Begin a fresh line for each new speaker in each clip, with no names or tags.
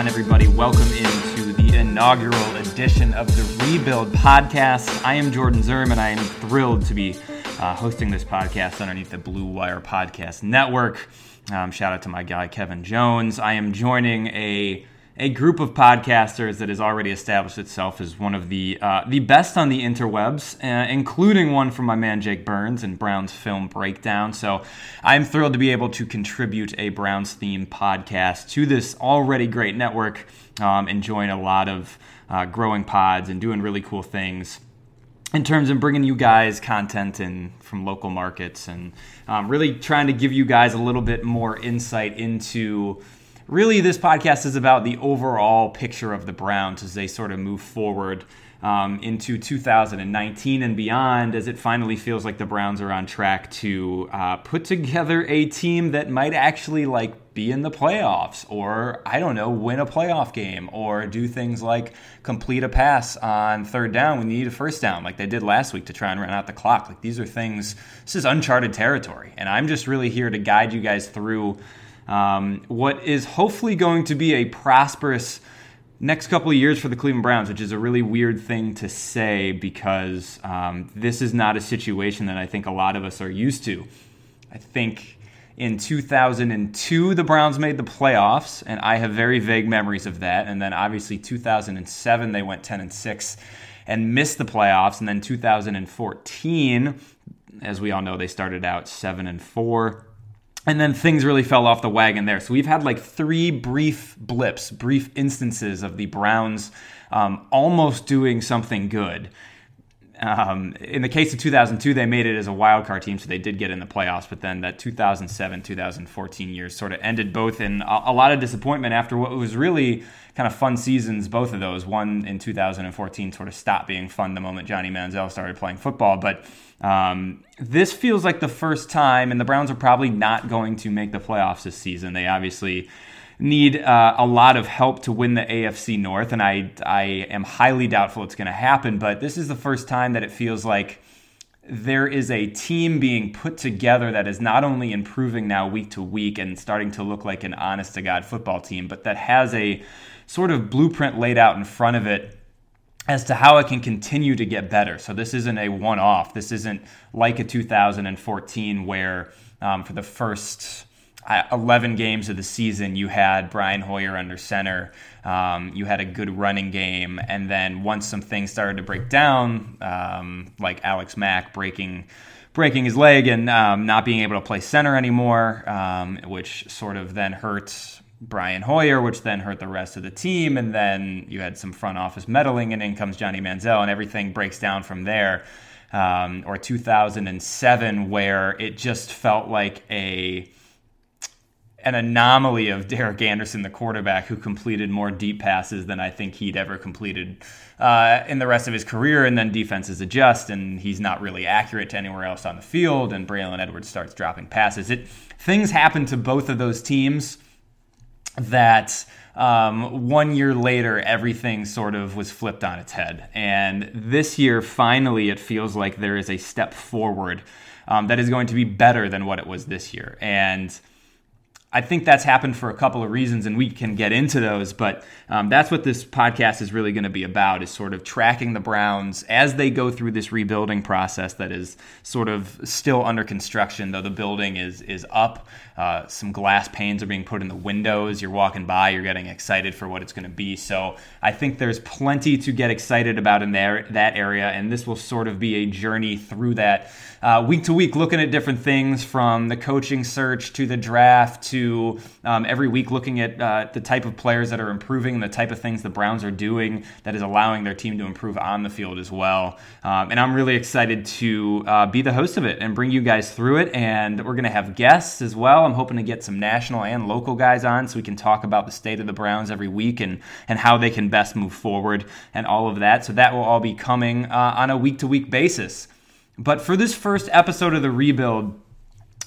on, everybody? Welcome into the inaugural edition of the Rebuild Podcast. I am Jordan Zirm, and I am thrilled to be uh, hosting this podcast underneath the Blue Wire Podcast Network. Um, shout out to my guy, Kevin Jones. I am joining a a group of podcasters that has already established itself as one of the uh, the best on the interwebs, uh, including one from my man Jake Burns and Browns Film Breakdown. So I'm thrilled to be able to contribute a Browns theme podcast to this already great network, um, enjoying a lot of uh, growing pods and doing really cool things in terms of bringing you guys content in from local markets and um, really trying to give you guys a little bit more insight into really, this podcast is about the overall picture of the Browns as they sort of move forward um, into 2019 and beyond, as it finally feels like the Browns are on track to uh, put together a team that might actually like be in the playoffs, or I don't know, win a playoff game, or do things like complete a pass on third down when you need a first down, like they did last week to try and run out the clock. Like these are things. This is uncharted territory, and I'm just really here to guide you guys through um, what is hopefully going to be a prosperous next couple of years for the Cleveland Browns, which is a really weird thing to say because um, this is not a situation that I think a lot of us are used to. I think in 2002 the Browns made the playoffs, and I have very vague memories of that. And then obviously 2007 they went 10 and 6 and missed the playoffs, and then 2014, as we all know, they started out 7 and 4 and then things really fell off the wagon there. So we've had like three brief blips, brief instances of the Browns um, almost doing something good. Um, in the case of 2002, they made it as a wild card team, so they did get in the playoffs. But then that 2007 2014 years sort of ended both in a, a, lot of disappointment after what was really kind of fun seasons, both of those. One in 2014 sort of stopped being fun the moment Johnny Manziel started playing football. But um, this feels like the first time, and the Browns are probably not going to make the playoffs this season. They obviously need uh, a lot of help to win the AFC North, and I I am highly doubtful it's going to happen. But this is the first time that it feels like there is a team being put together that is not only improving now week to week and starting to look like an honest to God football team, but that has a sort of blueprint laid out in front of it as to how it can continue to get better. So this isn't a one off. This isn't like a 2014 where um, for the first 11 games of the season, you had Brian Hoyer under center. Um, you had a good running game. And then once some things started to break down, um, like Alex Mack breaking breaking his leg and um, not being able to play center anymore, um, which sort of then hurt Brian Hoyer, which then hurt the rest of the team. And then you had some front office meddling, and in comes Johnny Manziel, and everything breaks down from there. Um, or 2007, where it just felt like a an anomaly of Derek Anderson, the quarterback, who completed more deep passes than I think he'd ever completed uh, in the rest of his career. And then defenses adjust, and he's not really accurate to anywhere else on the field. And Braylon Edwards starts dropping passes. It things happen to both of those teams that. Um, one year later, everything sort of was flipped on its head. And this year, finally, it feels like there is a step forward um, that is going to be better than what it was this year. And I think that's happened for a couple of reasons, and we can get into those. But um, that's what this podcast is really going to be about: is sort of tracking the Browns as they go through this rebuilding process that is sort of still under construction, though the building is is up. Uh, some glass panes are being put in the windows. You're walking by, you're getting excited for what it's going to be. So I think there's plenty to get excited about in there that area, and this will sort of be a journey through that uh, week to week, looking at different things from the coaching search to the draft to um, every week looking at uh, the type of players that are improving and the type of things the Browns are doing that is allowing their team to improve on the field as well. Um, and I'm really excited to uh, be the host of it and bring you guys through it. And we're going to have guests as well. I'm hoping to get some national and local guys on so we can talk about the state of the Browns every week and, and how they can best move forward and all of that. So that will all be coming uh, on a week to week basis. But for this first episode of the rebuild,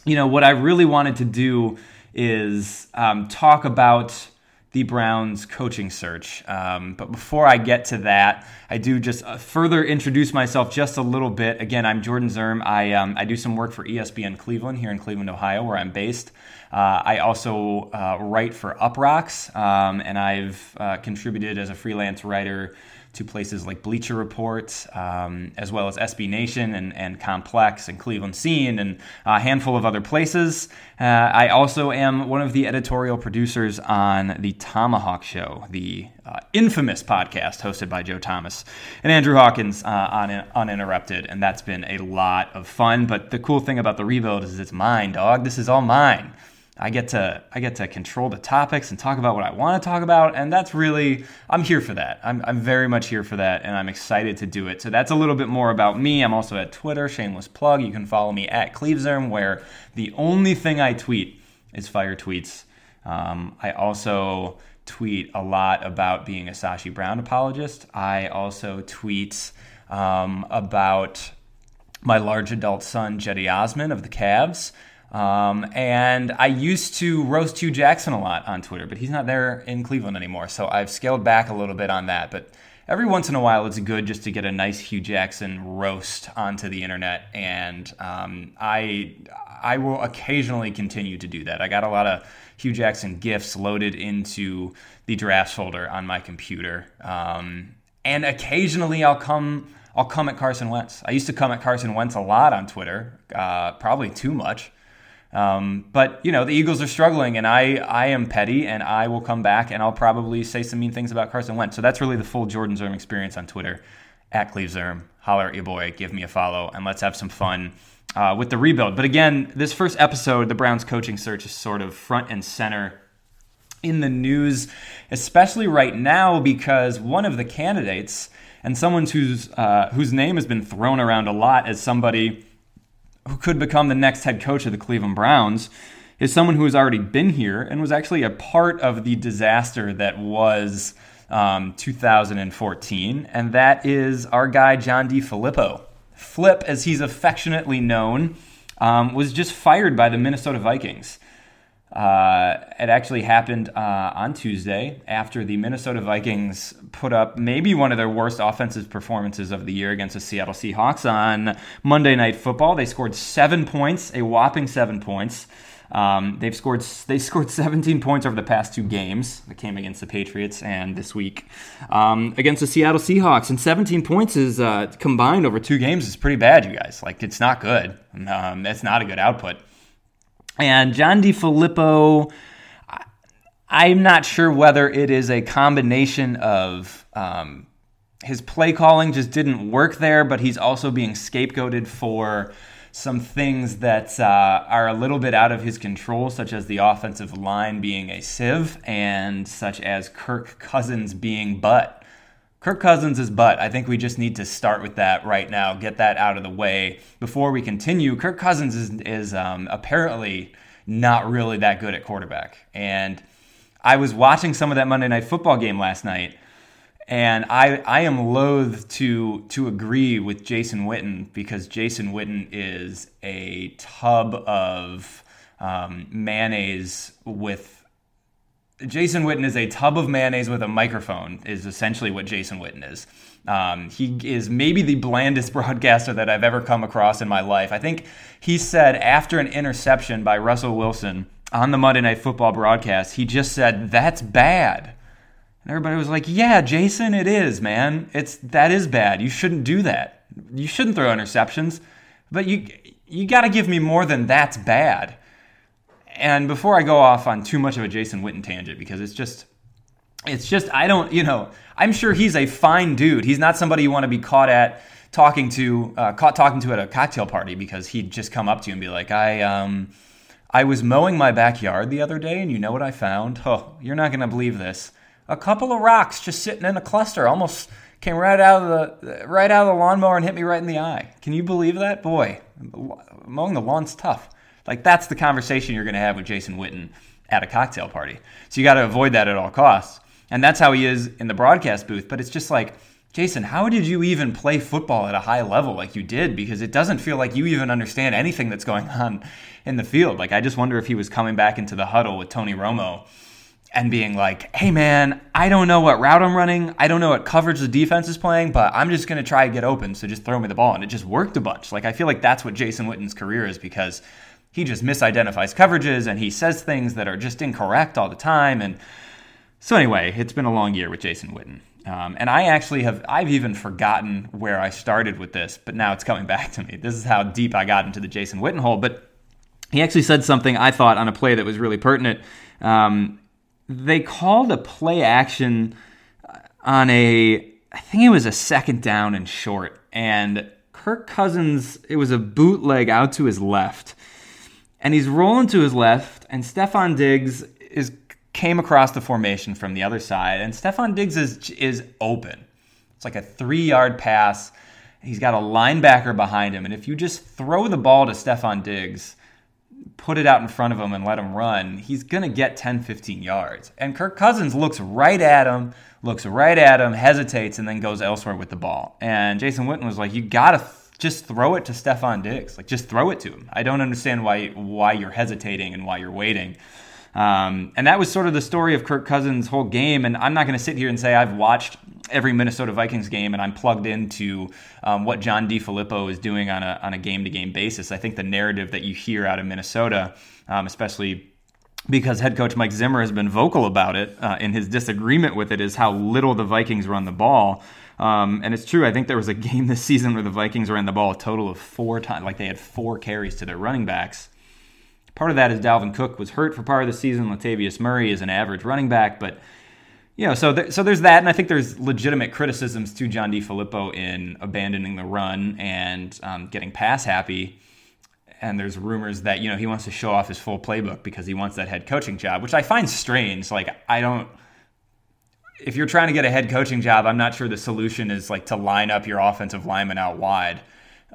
you know, what I really wanted to do is um, talk about the Browns coaching search. Um, but before I get to that, I do just uh, further introduce myself just a little bit. Again, I'm Jordan Zirm. I, um, I do some work for ESPN Cleveland here in Cleveland, Ohio, where I'm based. Uh, I also uh, write for Uproxx, um, and I've uh, contributed as a freelance writer to places like Bleacher Report, um, as well as SB Nation and, and Complex and Cleveland Scene and a handful of other places. Uh, I also am one of the editorial producers on the Tomahawk Show, the uh, infamous podcast hosted by Joe Thomas and Andrew Hawkins uh, on Uninterrupted, and that's been a lot of fun. But the cool thing about the rebuild is it's mine, dog. This is all mine. I get to I get to control the topics and talk about what I want to talk about, and that's really I'm here for that. I'm I'm very much here for that, and I'm excited to do it. So that's a little bit more about me. I'm also at Twitter, shameless plug. You can follow me at Clevesarm, where the only thing I tweet is fire tweets. Um, I also tweet a lot about being a Sashi Brown apologist. I also tweet um, about my large adult son Cedi Osman of the Cavs. Um, and I used to roast Hue Jackson a lot on Twitter, but he's not there in Cleveland anymore. So I've scaled back a little bit on that. But every once in a while, it's good just to get a nice Hue Jackson roast onto the internet. And um, I, I will occasionally continue to do that. I got a lot of Hue Jackson gifts loaded into the drafts folder on my computer. Um, and occasionally I'll come. I'll come at Carson Wentz. I used to come at Carson Wentz a lot on Twitter, uh, probably too much. Um, but you know the Eagles are struggling, and I I am petty, and I will come back, and I'll probably say some mean things about Carson Wentz. So that's really the full Jordan Zirm experience on Twitter, at Cleve Zirm. Holler at your boy, give me a follow, and let's have some fun uh, with the rebuild. But again, this first episode, the Browns coaching search is sort of front and center in the news, especially right now because one of the candidates and someone whose uh, whose name has been thrown around a lot as somebody who could become the next head coach of the Cleveland Browns is someone who has already been here and was actually a part of the disaster that was um, 2014, and that is our guy John DeFilippo. Flip, as he's affectionately known, um, was just fired by the Minnesota Vikings. Uh, it actually happened uh, on Tuesday after the Minnesota Vikings put up maybe one of their worst offensive performances of the year against the Seattle Seahawks on Monday Night Football. They scored seven points, a whopping seven points. Um, they've scored they scored 17 points over the past two games. That came against the Patriots and this week um, against the Seattle Seahawks. And 17 points is uh, combined over two games is pretty bad, you guys. Like it's not good. Um, that's not a good output. And John DeFilippo, I'm not sure whether it is a combination of um, his play calling just didn't work there, but he's also being scapegoated for some things that uh, are a little bit out of his control, such as the offensive line being a sieve and such as Kirk Cousins being butt. Kirk Cousins is butt. I think we just need to start with that right now, get that out of the way before we continue. Kirk Cousins is, is um, apparently not really that good at quarterback. And I was watching some of that Monday Night Football game last night, and I, I am loath to, to agree with Jason Witten because Jason Witten is a tub of um, mayonnaise with Jason Witten is a tub of mayonnaise with a microphone, is essentially what Jason Witten is. Um, he is maybe the blandest broadcaster that I've ever come across in my life. I think he said after an interception by Russell Wilson on the Monday Night Football broadcast, he just said, That's bad. And everybody was like, Yeah, Jason, it is, man. It's that is bad. You shouldn't do that. You shouldn't throw interceptions. But you you got to give me more than that's bad. And before I go off on too much of a Jason Witten tangent, because it's just, it's just, I don't, you know, I'm sure he's a fine dude. He's not somebody you want to be caught at talking to, uh, caught talking to at a cocktail party because he'd just come up to you and be like, I, um, I was mowing my backyard the other day, and you know what I found? Oh, you're not gonna believe this. A couple of rocks just sitting in a cluster, almost came right out of the right out of the lawnmower and hit me right in the eye. Can you believe that? Boy, mowing the lawn's tough. Like that's the conversation you're going to have with Jason Witten at a cocktail party. So you got to avoid that at all costs. And that's how he is in the broadcast booth. But it's just like, Jason, how did you even play football at a high level like you did? Because it doesn't feel like you even understand anything that's going on in the field. Like, I just wonder if he was coming back into the huddle with Tony Romo and being like, hey, man, I don't know what route I'm running. I don't know what coverage the defense is playing, but I'm just going to try to get open. So just throw me the ball. And it just worked a bunch. Like, I feel like that's what Jason Witten's career is because he just misidentifies coverages and he says things that are just incorrect all the time. And so anyway, it's been a long year with Jason Witten. Um, and I actually have, I've even forgotten where I started with this, but now it's coming back to me. This is how deep I got into the Jason Witten hole. But he actually said something I thought on a play that was really pertinent. Um, they called a play action on a, I think it was a second down and short. And Kirk Cousins, it was a bootleg out to his left and he's rolling to his left, and Stefon Diggs is came across the formation from the other side, and Stefon Diggs is is open. It's like a three yard pass. He's got a linebacker behind him, and if you just throw the ball to Stefon Diggs, put it out in front of him and let him run, he's going to get 10, 15 yards. And Kirk Cousins looks right at him, looks right at him, hesitates, and then goes elsewhere with the ball. And Jason Witten was like, You got to just throw it to Stefon Diggs. Like just throw it to him. I don't understand why why you're hesitating and why you're waiting. Um, and that was sort of the story of Kirk Cousins' whole game. And I'm not going to sit here and say I've watched every Minnesota Vikings game and I'm plugged into um, what John DeFilippo is doing on a on a game to game basis. I think the narrative that you hear out of Minnesota, um, especially because head coach Mike Zimmer has been vocal about it uh, in his disagreement with it, is how little the Vikings run the ball. Um, and it's true. I think there was a game this season where the Vikings ran the ball a total of four times. Like they had four carries to their running backs. Part of that is Dalvin Cook was hurt for part of the season. Latavius Murray is an average running back, but you know, so so there's that, and I think there's legitimate criticisms to John DeFilippo in abandoning the run and um, getting pass happy. And there's rumors that you know he wants to show off his full playbook because he wants that head coaching job, which I find strange. Like I don't if you're trying to get a head coaching job, I'm not sure the solution is like to line up your offensive lineman out wide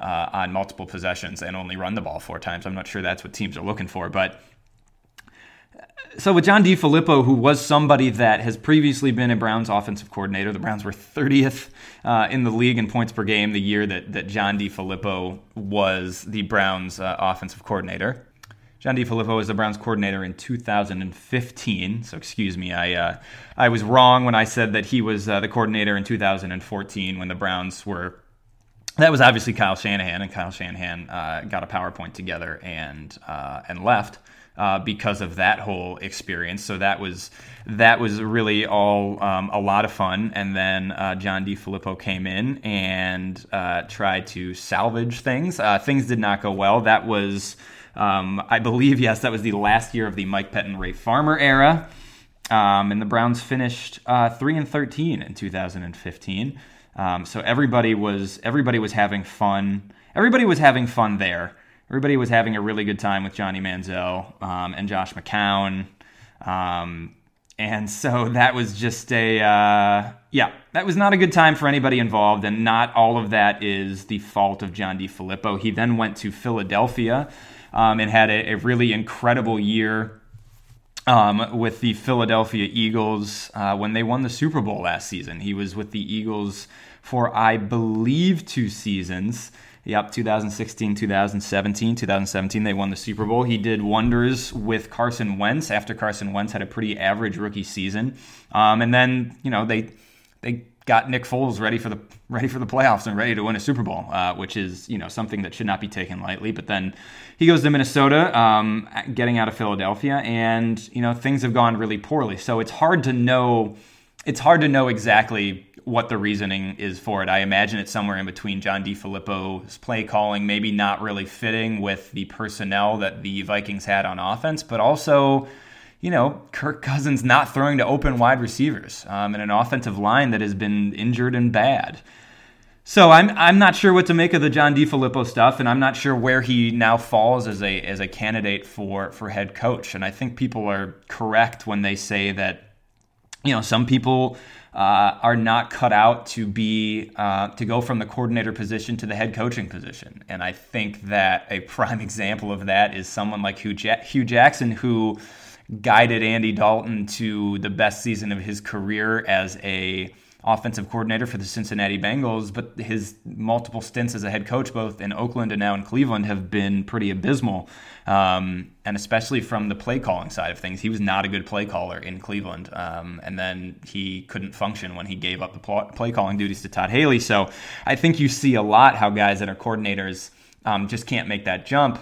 uh, on multiple possessions and only run the ball four times. I'm not sure that's what teams are looking for. But so with John DeFilippo, who was somebody that has previously been a Browns offensive coordinator, the Browns were 30th uh, in the league in points per game the year that, that John DeFilippo was the Browns uh, offensive coordinator. John DeFilippo was the Browns coordinator in 2015. So excuse me, I uh, I was wrong when I said that he was uh, the coordinator in 2014 when the Browns were. That was obviously Kyle Shanahan, and Kyle Shanahan uh, got a PowerPoint together and uh, and left. Uh, because of that whole experience. So that was that was really all um, a lot of fun. And then uh, John Filippo came in and tried to salvage things. Things did not go well. That was um, I believe, yes, that was the last year of the Mike Pettine Ray Farmer era. Um, and the Browns finished uh, three and thirteen in 2015. Um, so everybody was everybody was having fun. Everybody was having fun there. Everybody was having a really good time with Johnny Manziel um, and Josh McCown. Um, and so that was just a uh, yeah, that was not a good time for anybody involved, and not all of that is the fault of John DeFilippo. He then went to Philadelphia um, and had a, a, really incredible year um, with the Philadelphia Eagles uh, when they won the Super Bowl last season. He was with the Eagles for, I believe, two seasons. Yep, 2016, 2017. 2017, they won the Super Bowl. He did wonders with Carson Wentz after Carson Wentz had a pretty average rookie season. Um, and then, you know, they they got Nick Foles ready for the ready for the playoffs and ready to win a Super Bowl, uh, which is you know something that should not be taken lightly. But then he goes to Minnesota, um, getting out of Philadelphia, and you know things have gone really poorly. So it's hard to know. It's hard to know exactly what the reasoning is for it. I imagine it's somewhere in between John DeFilippo's play calling, maybe not really fitting with the personnel that the Vikings had on offense, but also you know, Kirk Cousins not throwing to open wide receivers um, and an offensive line that has been injured and bad. So I'm I'm not sure what to make of the John DeFilippo stuff, and I'm not sure where he now falls as a as a candidate for for head coach. And I think people are correct when they say that, you know, some people uh, are not cut out to be uh, to go from the coordinator position to the head coaching position. And I think that a prime example of that is someone like Hue, ja- Hue Jackson, who guided Andy Dalton to the best season of his career as a offensive coordinator for the Cincinnati Bengals, but his multiple stints as a head coach, both in Oakland and now in Cleveland, have been pretty abysmal. Um, and especially from the play calling side of things, he was not a good play caller in Cleveland. Um, and then he couldn't function when he gave up the play calling duties to Todd Haley. So I think you see a lot how guys that are coordinators um, just can't make that jump.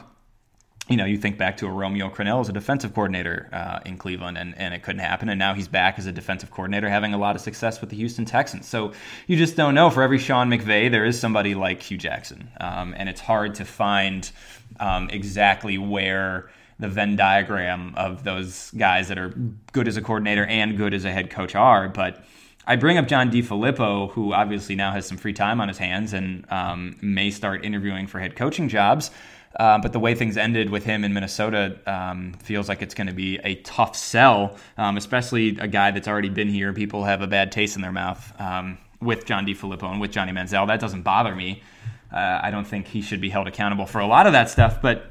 You know, you think back to a Romeo Crennel as a defensive coordinator uh, in Cleveland, and, and it couldn't happen. And now he's back as a defensive coordinator, having a lot of success with the Houston Texans. So you just don't know. For every Sean McVay, there is somebody like Hue Jackson. Um, and it's hard to find um, exactly where the Venn diagram of those guys that are good as a coordinator and good as a head coach are. But I bring up John DeFilippo, who obviously now has some free time on his hands and um, may start interviewing for head coaching jobs. Uh, but the way things ended with him in Minnesota um, feels like it's going to be a tough sell, um, especially a guy that's already been here. People have a bad taste in their mouth um, with John DeFilippo and with Johnny Manziel. That doesn't bother me. Uh, I don't think he should be held accountable for a lot of that stuff. But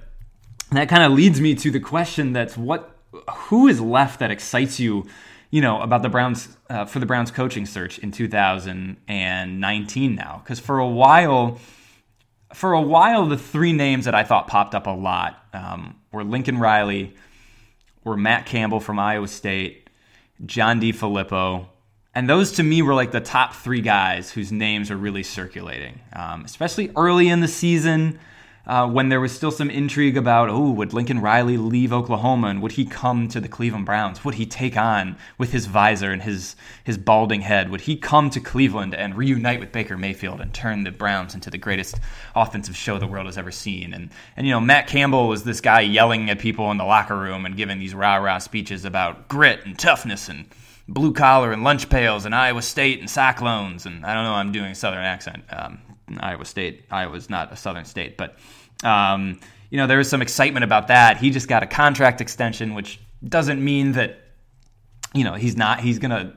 that kind of leads me to the question: That's what? Who is left that excites you? You know about the Browns uh, for the Browns coaching search in 2019 now, because for a while for a while, the three names that I thought popped up a lot um, were Lincoln Riley, were Matt Campbell from Iowa State, John DeFilippo, and those to me were like the top three guys whose names are really circulating, um, especially early in the season uh, when there was still some intrigue about, oh, would Lincoln Riley leave Oklahoma and would he come to the Cleveland Browns? Would he take on with his visor and his his balding head? Would he come to Cleveland and reunite with Baker Mayfield and turn the Browns into the greatest offensive show the world has ever seen? And and you know, Matt Campbell was this guy yelling at people in the locker room and giving these rah rah speeches about grit and toughness and blue collar and lunch pails and Iowa State and Cyclones and I don't know I'm doing a southern accent. Um, Iowa State. Iowa's not a southern state, but um, you know there was some excitement about that. He just got a contract extension, which doesn't mean that you know he's not he's gonna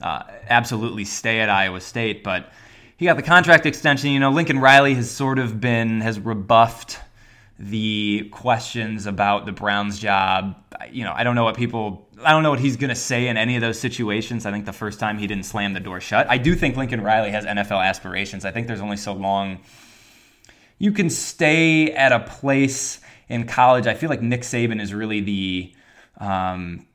uh, absolutely stay at Iowa State, but he got the contract extension. You know, Lincoln Riley has sort of been has rebuffed the questions about the Browns job. You know, I don't know what people, I don't know what he's going to say in any of those situations. I think the first time he didn't slam the door shut. I do think Lincoln Riley has NFL aspirations. I think there's only so long you can stay at a place in college. I feel like Nick Saban is really the, um,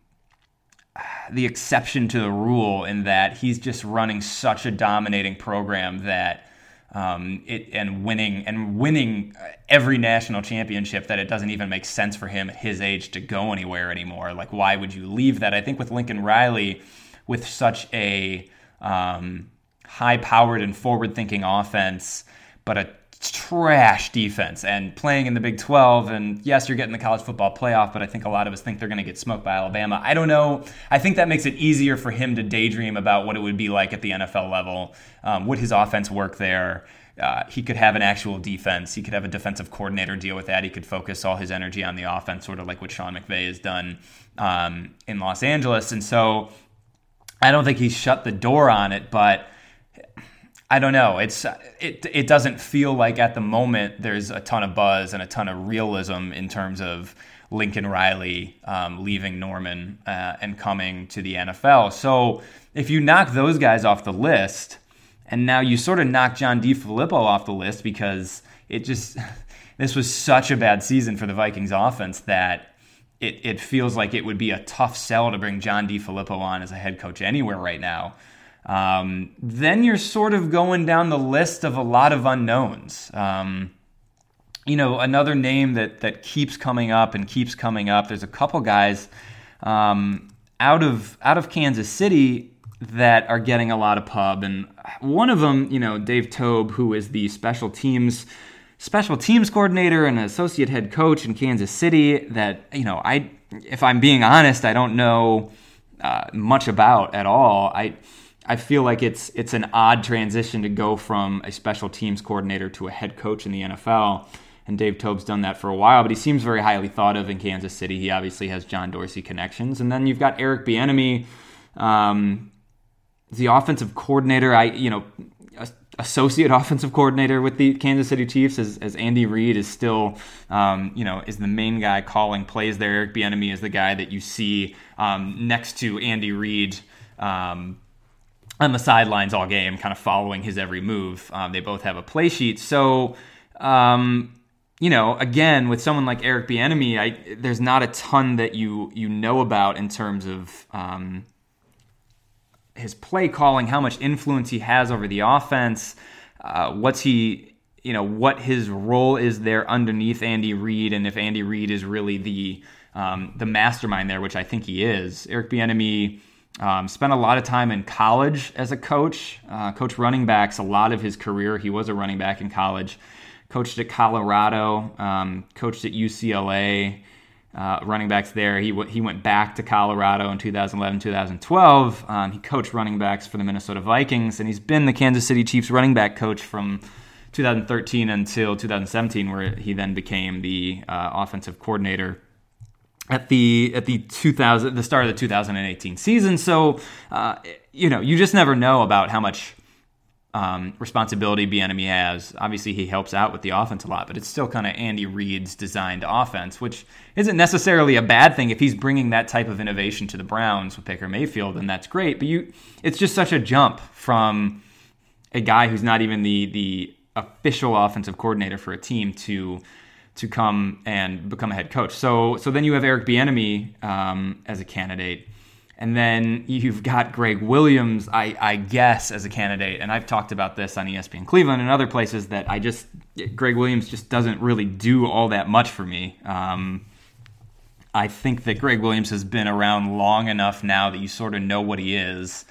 the exception to the rule in that he's just running such a dominating program that um, it, and winning and winning every national championship that it doesn't even make sense for him at his age to go anywhere anymore. Like, why would you leave that? I think with Lincoln Riley, with such a um, high-powered and forward-thinking offense, but a trash defense and playing in the Big 12. And yes, you're getting the college football playoff, but I think a lot of us think they're going to get smoked by Alabama. I don't know. I think that makes it easier for him to daydream about what it would be like at the NFL level. Um, would his offense work there? Uh, he could have an actual defense. He could have a defensive coordinator deal with that. He could focus all his energy on the offense, sort of like what Sean McVay has done um, in Los Angeles. And so I don't think he's shut the door on it, but I don't know. It's it it doesn't feel like at the moment there's a ton of buzz and a ton of realism in terms of Lincoln Riley um, leaving Norman uh, and coming to the NFL. So if you knock those guys off the list, and now you sort of knock John DeFilippo off the list because it just this was such a bad season for the Vikings offense that it, it feels like it would be a tough sell to bring John DeFilippo on as a head coach anywhere right now. Um, then you're sort of going down the list of a lot of unknowns. Um, you know, another name that that keeps coming up and keeps coming up. There's a couple guys um, out of out of Kansas City that are getting a lot of pub, and one of them, you know, Dave Toub, who is the special teams special teams coordinator and associate head coach in Kansas City. That you know, I if I'm being honest, I don't know uh, much about at all. I I feel like it's it's an odd transition to go from a special teams coordinator to a head coach in the NFL. And Dave Toub's done that for a while, but he seems very highly thought of in Kansas City. He obviously has John Dorsey connections, and then you've got Eric Bieniemy, um, the offensive coordinator. I you know associate offensive coordinator with the Kansas City Chiefs as, as Andy Reid is still, um, you know, is the main guy calling plays there. Eric Bieniemy is the guy that you see um, next to Andy Reid um, on the sidelines all game, kind of following his every move. Um, they both have a play sheet. So, um, you know, again, with someone like Eric Bieniemy, I, there's not a ton that you you know about in terms of um, his play calling, how much influence he has over the offense. Uh, what's he you know what his role is there underneath Andy Reid, and if Andy Reid is really the um, the mastermind there, which I think he is. Eric Bieniemy um, spent a lot of time in college as a coach, uh, coach running backs a lot of his career. He was a running back in college. Coached at Colorado, um, coached at UCLA, uh, running backs there. He, w- he went back to Colorado in 2011, 2012. Um, he coached running backs for the Minnesota Vikings, and he's been the Kansas City Chiefs running back coach from 2013 until 2017, where he then became the uh, offensive coordinator at the at the 2000 the start of the 2018 season. So uh, you know you just never know about how much um, responsibility Bieniemy has. Obviously, he helps out with the offense a lot, but it's still kind of Andy Reid's designed offense, which isn't necessarily a bad thing if he's bringing that type of innovation to the Browns with Baker Mayfield. Then that's great. But you, it's just such a jump from a guy who's not even the the official offensive coordinator for a team to to come and become a head coach. So so then you have Eric Bieniemy um, as a candidate, and then you've got Gregg Williams, I, I, guess, as a candidate. And I've talked about this on ESPN Cleveland and other places that I just Gregg Williams just doesn't really do all that much for me. Um, I think that Gregg Williams has been around long enough now that you sort of know what he is.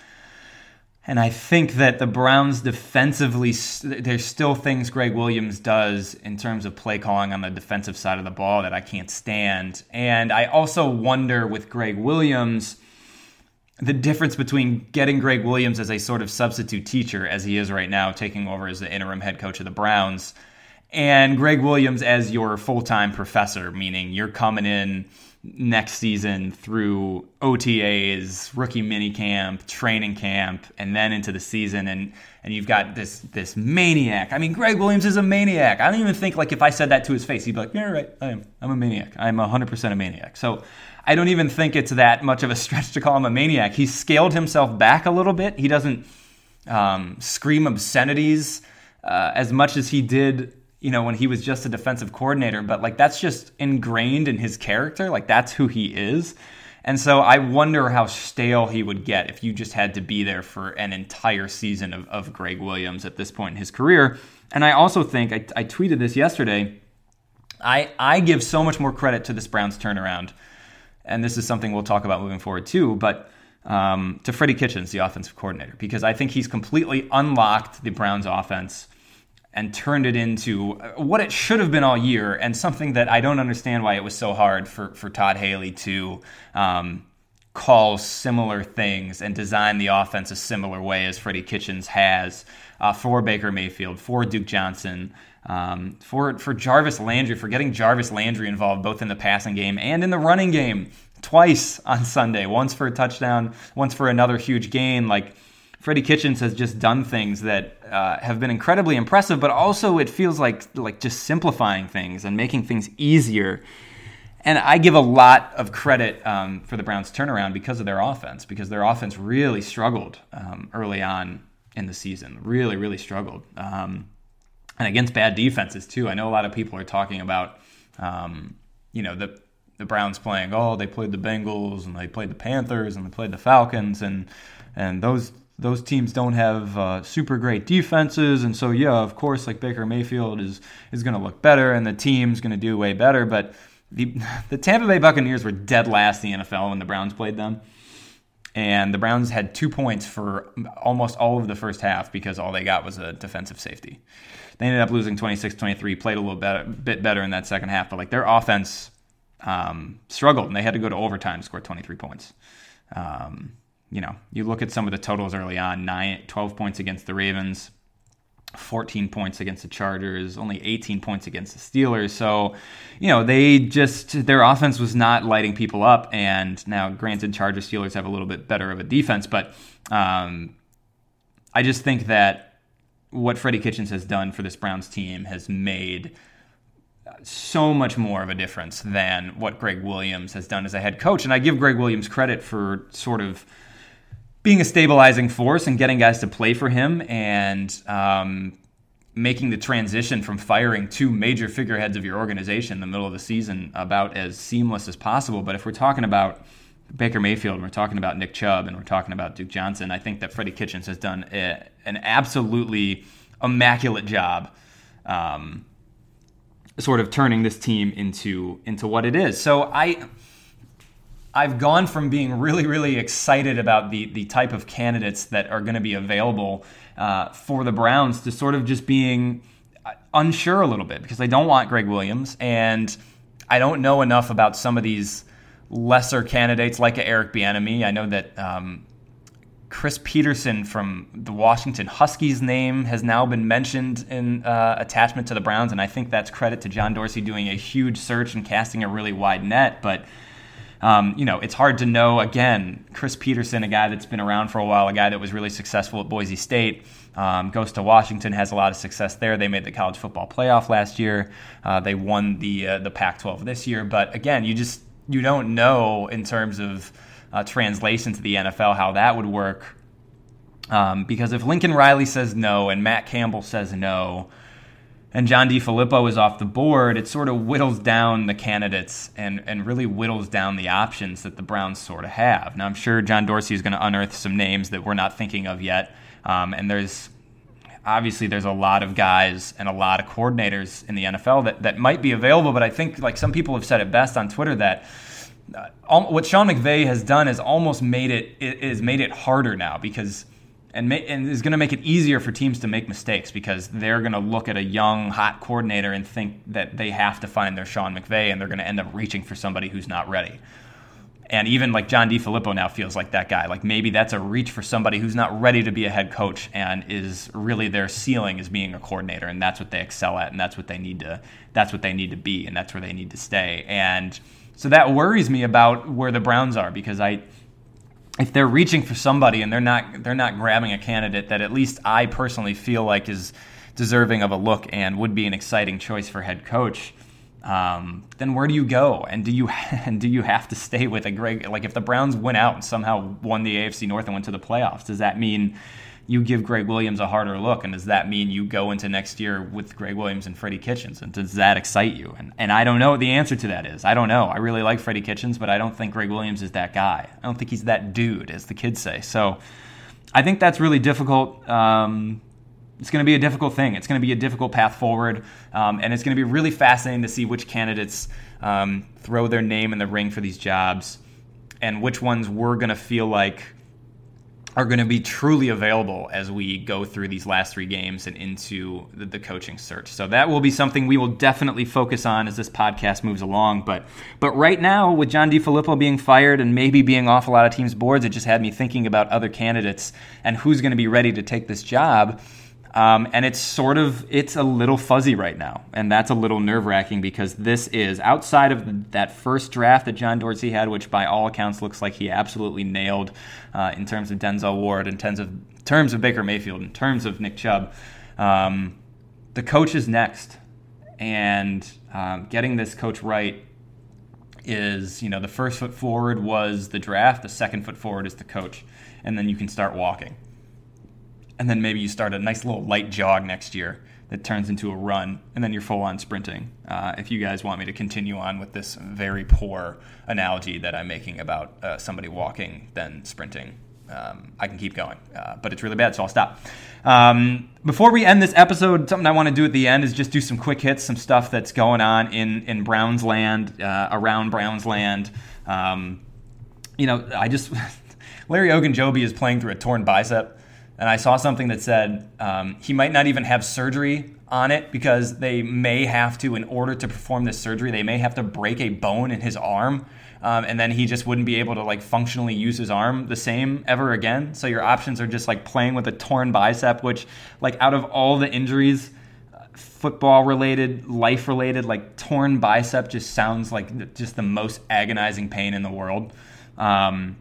And I think that the Browns defensively, there's still things Gregg Williams does in terms of play calling on the defensive side of the ball that I can't stand. And I also wonder with Gregg Williams the difference between getting Gregg Williams as a sort of substitute teacher, as he is right now, taking over as the interim head coach of the Browns, and Gregg Williams as your full time professor, meaning you're coming in next season through OTAs, rookie mini camp, training camp, and then into the season and and you've got this this maniac. I mean, Gregg Williams is a maniac. I don't even think like if I said that to his face, he'd be like, "Yeah, right. I am. I'm a maniac. I'm 100% a maniac." So, I don't even think it's that much of a stretch to call him a maniac. He's scaled himself back a little bit. He doesn't um, scream obscenities uh, as much as he did you know, when he was just a defensive coordinator, but like that's just ingrained in his character. Like that's who he is. And so I wonder how stale he would get if you just had to be there for an entire season of, of Gregg Williams at this point in his career. And I also think, I, I tweeted this yesterday, I, I give so much more credit to this Browns turnaround. And this is something we'll talk about moving forward too. But um, to Freddie Kitchens, the offensive coordinator, because I think he's completely unlocked the Browns offense and turned it into what it should have been all year and something that I don't understand why it was so hard for, for Todd Haley to um, call similar things and design the offense a similar way as Freddie Kitchens has uh, for Baker Mayfield, for Duke Johnson, um, for, for Jarvis Landry, for getting Jarvis Landry involved both in the passing game and in the running game twice on Sunday, once for a touchdown, once for another huge gain. Like, Freddie Kitchens has just done things that uh, have been incredibly impressive, but also it feels like like just simplifying things and making things easier. And I give a lot of credit um, for the Browns' turnaround because of their offense, because their offense really struggled um, early on in the season. Really, really struggled, um, and against bad defenses too. I know a lot of people are talking about, um, you know, the the Browns playing. Oh, they played the Bengals and they played the Panthers and they played the Falcons and and those those teams don't have uh, super great defenses, and so yeah, of course, like Baker Mayfield is is going to look better, and the team's going to do way better. But the the Tampa Bay Buccaneers were dead last in the NFL when the Browns played them, and the Browns had two points for almost all of the first half because all they got was a defensive safety. They ended up losing 26-23, played a little better, bit better in that second half, but like their offense um, struggled, and they had to go to overtime to score 23 points. Um, you know, you look at some of the totals early on, nine, 12 points against the Ravens, 14 points against the Chargers, only 18 points against the Steelers. So, you know, they just, their offense was not lighting people up. And now, granted, Chargers Steelers have a little bit better of a defense, but um, I just think that what Freddie Kitchens has done for this Browns team has made so much more of a difference than what Gregg Williams has done as a head coach. And I give Gregg Williams credit for sort of being a stabilizing force and getting guys to play for him and um, making the transition from firing two major figureheads of your organization in the middle of the season about as seamless as possible. But if we're talking about Baker Mayfield, and we're talking about Nick Chubb, and we're talking about Duke Johnson, I think that Freddie Kitchens has done a, an absolutely immaculate job um, sort of turning this team into into what it is. So I. I've gone from being really, really excited about the the type of candidates that are going to be available uh, for the Browns to sort of just being unsure a little bit because I don't want Gregg Williams and I don't know enough about some of these lesser candidates like Eric Bieniemy. I know that um, Chris Petersen from the Washington Huskies name has now been mentioned in uh, attachment to the Browns, and I think that's credit to John Dorsey doing a huge search and casting a really wide net. But um, you know, it's hard to know. Again, Chris Petersen, a guy that's been around for a while, a guy that was really successful at Boise State, um, goes to Washington, has a lot of success there. They made the college football playoff last year. Uh, they won the uh, the Pac-12 this year. But again, you just you don't know in terms of uh, translation to the NFL how that would work. Um, because if Lincoln Riley says no and Matt Campbell says no, and John DeFilippo is off the board, it sort of whittles down the candidates and, and really whittles down the options that the Browns sort of have. Now, I'm sure John Dorsey is going to unearth some names that we're not thinking of yet. Um, and there's obviously there's a lot of guys and a lot of coordinators in the NFL that, that might be available, but I think like some people have said it best on Twitter that uh, what Sean McVay has done is almost made it is made it harder now because and, ma- and is going to make it easier for teams to make mistakes because they're going to look at a young hot coordinator and think that they have to find their Sean McVay and they're going to end up reaching for somebody who's not ready. And even like John DeFilippo now feels like that guy. Like maybe that's a reach for somebody who's not ready to be a head coach and is really their ceiling is being a coordinator, and that's what they excel at, and that's what they need to that's what they need to be, and that's where they need to stay. And so that worries me about where the Browns are because I if they're reaching for somebody and they're not they're not grabbing a candidate that at least I personally feel like is deserving of a look and would be an exciting choice for head coach um, then where do you go? And do you and do you have to stay with a Gregg? Like if the Browns went out and somehow won the AFC North and went to the playoffs, does that mean you give Gregg Williams a harder look? And does that mean you go into next year with Gregg Williams and Freddie Kitchens? And does that excite you? And and I don't know what the answer to that is. I don't know. I really like Freddie Kitchens, but I don't think Gregg Williams is that guy. I don't think he's that dude, as the kids say. So. I think that's really difficult um, it's going to be a difficult thing. It's going to be a difficult path forward, um, and it's going to be really fascinating to see which candidates um, throw their name in the ring for these jobs, and which ones we're going to feel like are going to be truly available as we go through these last three games and into the, the, coaching search. So that will be something we will definitely focus on as this podcast moves along. But but right now, with John DeFilippo being fired and maybe being off a lot of teams' boards, it just had me thinking about other candidates and who's going to be ready to take this job. Um, and it's sort of it's a little fuzzy right now, and that's a little nerve wracking because this is outside of that first draft that John Dorsey had, which by all accounts looks like he absolutely nailed uh, in terms of Denzel Ward, in terms of terms of Baker Mayfield, in terms of Nick Chubb. Um, the coach is next, and um, getting this coach right is you know the first foot forward was the draft, the second foot forward is the coach, and then you can start walking and then maybe you start a nice little light jog next year that turns into a run, and then you're full on sprinting. Uh, if you guys want me to continue on with this very poor analogy that I'm making about uh, somebody walking then sprinting, um, I can keep going, uh, but it's really bad, so I'll stop. Um, before we end this episode, something I want to do at the end is just do some quick hits, some stuff that's going on in in Browns land, uh, around Browns land. Um, you know, I just Larry Ogunjobi is playing through a torn bicep and I saw something that said um, he might not even have surgery on it because they may have to, in order to perform this surgery, they may have to break a bone in his arm. Um, and then he just wouldn't be able to like functionally use his arm the same ever again. So your options are just like playing with a torn bicep, which like out of all the injuries, football related, life related, like torn bicep just sounds like just the most agonizing pain in the world. Um,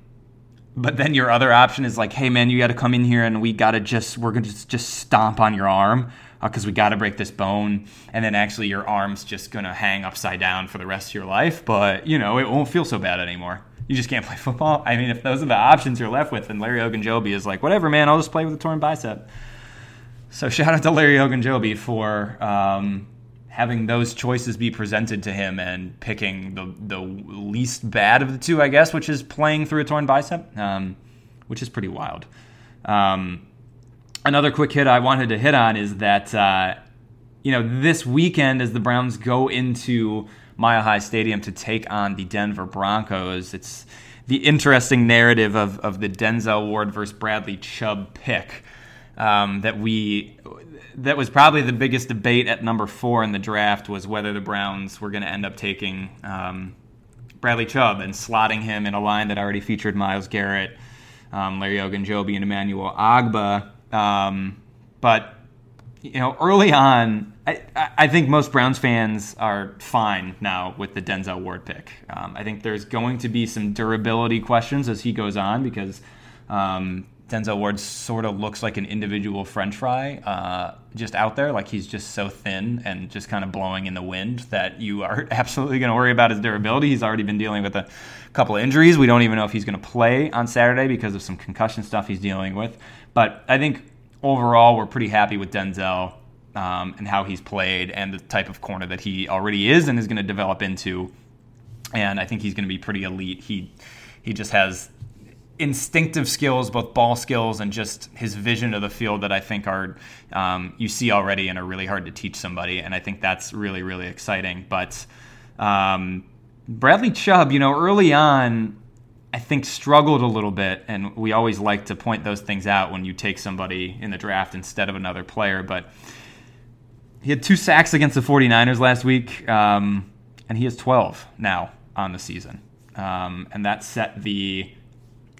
but then your other option is like, hey man, you got to come in here and we got to just we're gonna just, just stomp on your arm because uh, we got to break this bone, and then actually your arm's just gonna hang upside down for the rest of your life. But you know it won't feel so bad anymore. You just can't play football. I mean, if those are the options you're left with, then Larry Ogunjobi is like, whatever, man, I'll just play with a torn bicep. So shout out to Larry Ogunjobi for um, having those choices be presented to him and picking the the least bad of the two, I guess, which is playing through a torn bicep, um, which is pretty wild. Um, another quick hit I wanted to hit on is that uh, you know, this weekend as the Browns go into Mile High Stadium to take on the Denver Broncos, it's the interesting narrative of, of the Denzel Ward versus Bradley Chubb pick um, that we that was probably the biggest debate at number four in the draft was whether the Browns were going to end up taking um, Bradley Chubb and slotting him in a line that already featured Myles Garrett, um, Larry Ogunjobi, and Emmanuel Ogbah. Um, but you know, early on, I, I, think most Browns fans are fine now with the Denzel Ward pick. Um, I think there's going to be some durability questions as he goes on because um, Denzel Ward sort of looks like an individual French fry uh, just out there. Like he's just so thin and just kind of blowing in the wind that you are absolutely going to worry about his durability. He's already been dealing with a couple of injuries. We don't even know if he's going to play on Saturday because of some concussion stuff he's dealing with. But I think overall, we're pretty happy with Denzel um, and how he's played and the type of corner that he already is and is going to develop into. And I think he's going to be pretty elite. He he just has instinctive skills, both ball skills and just his vision of the field that I think are um, you see already and are really hard to teach somebody. And I think that's really really exciting. But um, Bradley Chubb, you know, early on, I think struggled a little bit, and we always like to point those things out when you take somebody in the draft instead of another player. But he had two sacks against the 49ers last week, um, and he has 12 now on the season. Um, and that set the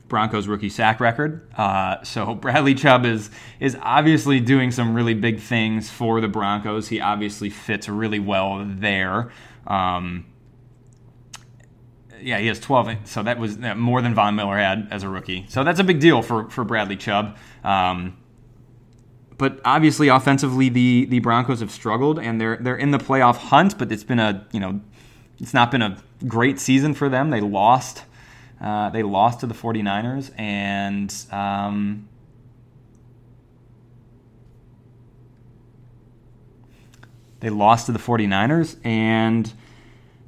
Broncos rookie sack record. Uh, so Bradley Chubb is is obviously doing some really big things for the Broncos. He obviously fits really well there. Um, yeah, he has 12. So that was more than Von Miller had as a rookie. So that's a big deal for for Bradley Chubb. Um, but obviously, offensively, the the Broncos have struggled, and they're they're in the playoff hunt. But it's been a you know, it's not been a great season for them. They lost. Uh, they lost to the 49ers, and um, they lost to the 49ers, and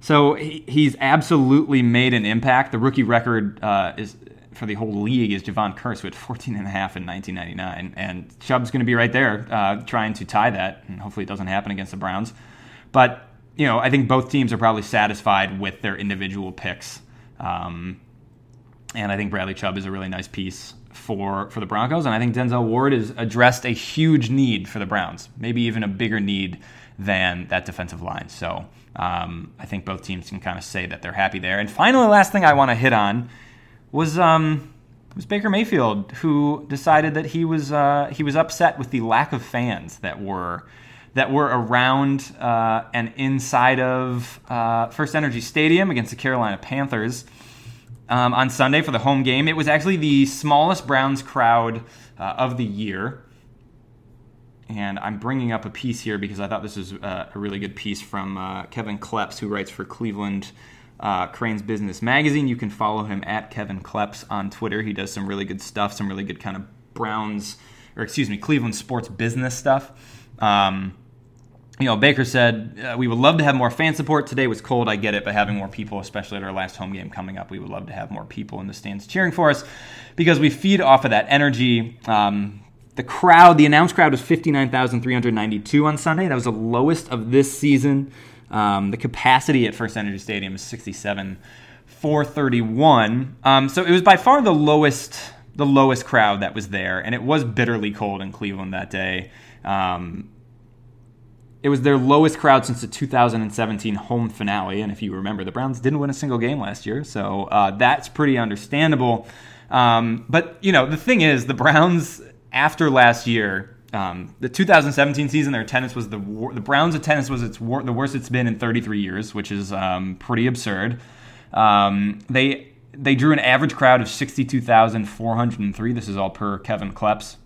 so he, he's absolutely made an impact. The rookie record uh, is for the whole league is Jevon Kearse with 14 and a half in 1999, and Chubb's going to be right there uh, trying to tie that, and hopefully it doesn't happen against the Browns. But you know, I think both teams are probably satisfied with their individual picks, um, and I think Bradley Chubb is a really nice piece for for the Broncos, and I think Denzel Ward has addressed a huge need for the Browns, maybe even a bigger need than that defensive line. So. Um, I think both teams can kind of say that they're happy there. And finally, last thing I want to hit on was um, was Baker Mayfield, who decided that he was uh, he was upset with the lack of fans that were that were around uh, and inside of uh, First Energy Stadium against the Carolina Panthers um, on Sunday for the home game. It was actually the smallest Browns crowd uh, of the year. And I'm bringing up a piece here because I thought this was uh, a really good piece from uh, Kevin Kleps, who writes for Cleveland uh, Crain's Business Magazine. You can follow him at Kevin Kleps on Twitter. He does some really good stuff, some really good kind of Browns, or excuse me, Cleveland sports business stuff. Um, you know, Baker said, uh, We would love to have more fan support. Today was cold, I get it, but having more people, especially at our last home game coming up, we would love to have more people in the stands cheering for us because we feed off of that energy. Um, the crowd, the announced crowd was 59,392 on Sunday. That was the lowest of this season. Um, the capacity at First Energy Stadium is 67, 431. Um, so it was by far the lowest, the lowest crowd that was there, and it was bitterly cold in Cleveland that day. Um, it was their lowest crowd since the 2017 home finale, and if you remember, the Browns didn't win a single game last year, so uh, that's pretty understandable. Um, but you know, the thing is, the Browns after last year um, the 2017 season, their attendance was the the Browns' attendance was its the worst it's been in 33 years, which is um, pretty absurd. Um, they they drew an average crowd of 62,403. This is all per Kevin Kleps.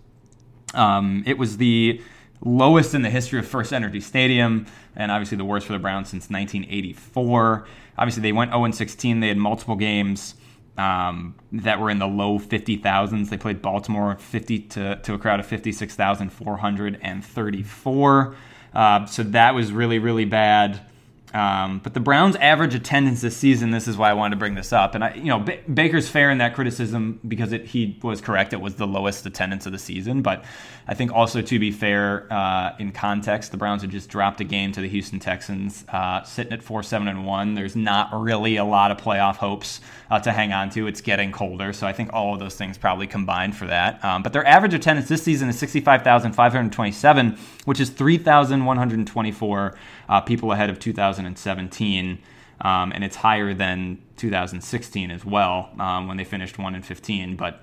Um, it was the lowest in the history of First Energy Stadium, and obviously the worst for the Browns since 1984. Obviously, they went 0 16. They had multiple games um, that were in the low 50,000s. They played Baltimore 50 to, to a crowd of 56,434. Uh, so that was really, really bad. Um, but the Browns' average attendance this season, this is why I wanted to bring this up. And I, you know, B- Baker's fair in that criticism because it, he was correct; it was the lowest attendance of the season. But I think also to be fair uh, in context, the Browns had just dropped a game to the Houston Texans, uh, sitting at four seven and one. There's not really a lot of playoff hopes uh, to hang on to. It's getting colder, so I think all of those things probably combined for that. Um, but their average attendance this season is sixty five thousand five hundred twenty seven, which is three thousand one hundred twenty four uh, people ahead of 2017. Um, and it's higher than 2016 as well um, when they finished 1 and 15. But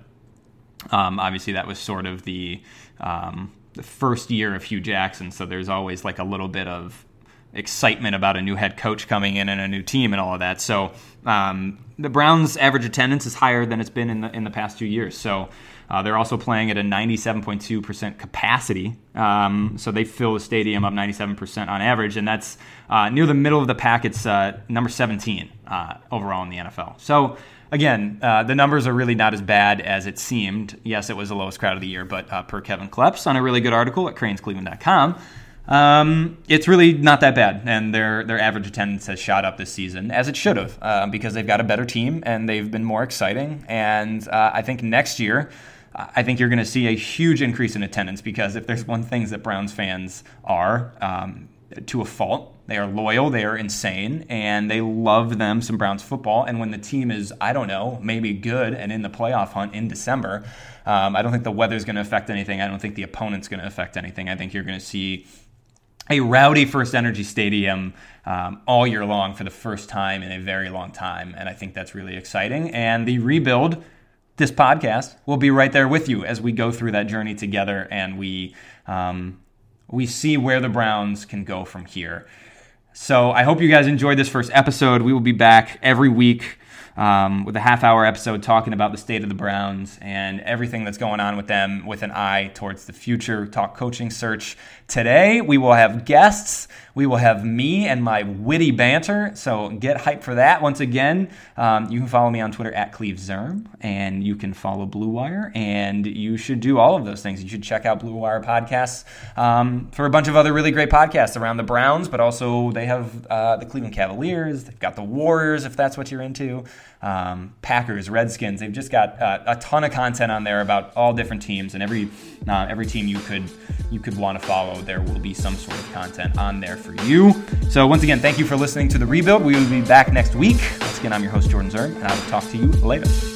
um, obviously, that was sort of the, um, the first year of Hue Jackson, so there's always like a little bit of excitement about a new head coach coming in and a new team and all of that. So um, the Browns' average attendance is higher than it's been in the in the past two years. So uh, they're also playing at a 97.2% capacity. Um, so they fill the stadium up 97% on average, and that's uh, near the middle of the pack. It's uh, number 17 uh, overall in the NFL. So again, uh, the numbers are really not as bad as it seemed. Yes, it was the lowest crowd of the year, but uh, per Kevin Kleps on a really good article at crainscleveland.com, um, it's really not that bad, and their their average attendance has shot up this season, as it should have, uh, because they've got a better team and they've been more exciting. And uh, I think next year, I think you're going to see a huge increase in attendance because if there's one thing that Browns fans are, um, to a fault, they are loyal, they are insane, and they love them some Browns football. And when the team is, I don't know, maybe good and in the playoff hunt in December, um, I don't think the weather's going to affect anything. I don't think the opponent's going to affect anything. I think you're going to see a rowdy First Energy Stadium um, all year long for the first time in a very long time. And I think that's really exciting. And the rebuild, this podcast, will be right there with you as we go through that journey together and we, um, we see where the Browns can go from here. So I hope you guys enjoyed this first episode. We will be back every week um, with a half hour episode talking about the state of the Browns and everything that's going on with them with an eye towards the future. Talk coaching search. Today, we will have guests. We will have me and my witty banter. So get hyped for that. Once again, um, you can follow me on Twitter at CleveZirm and you can follow Blue Wire. And you should do all of those things. You should check out Blue Wire podcasts um, for a bunch of other really great podcasts around the Browns, but also they have uh, the Cleveland Cavaliers. They've got the Warriors, if that's what you're into um, Packers, Redskins. They've just got uh, a ton of content on there about all different teams, and every uh, every team you could you could want to follow, there will be some sort of content on there for you. So once again, thank you for listening to the rebuild. We will be back next week. Once again, I'm your host Jordan Zirm, and I will talk to you later.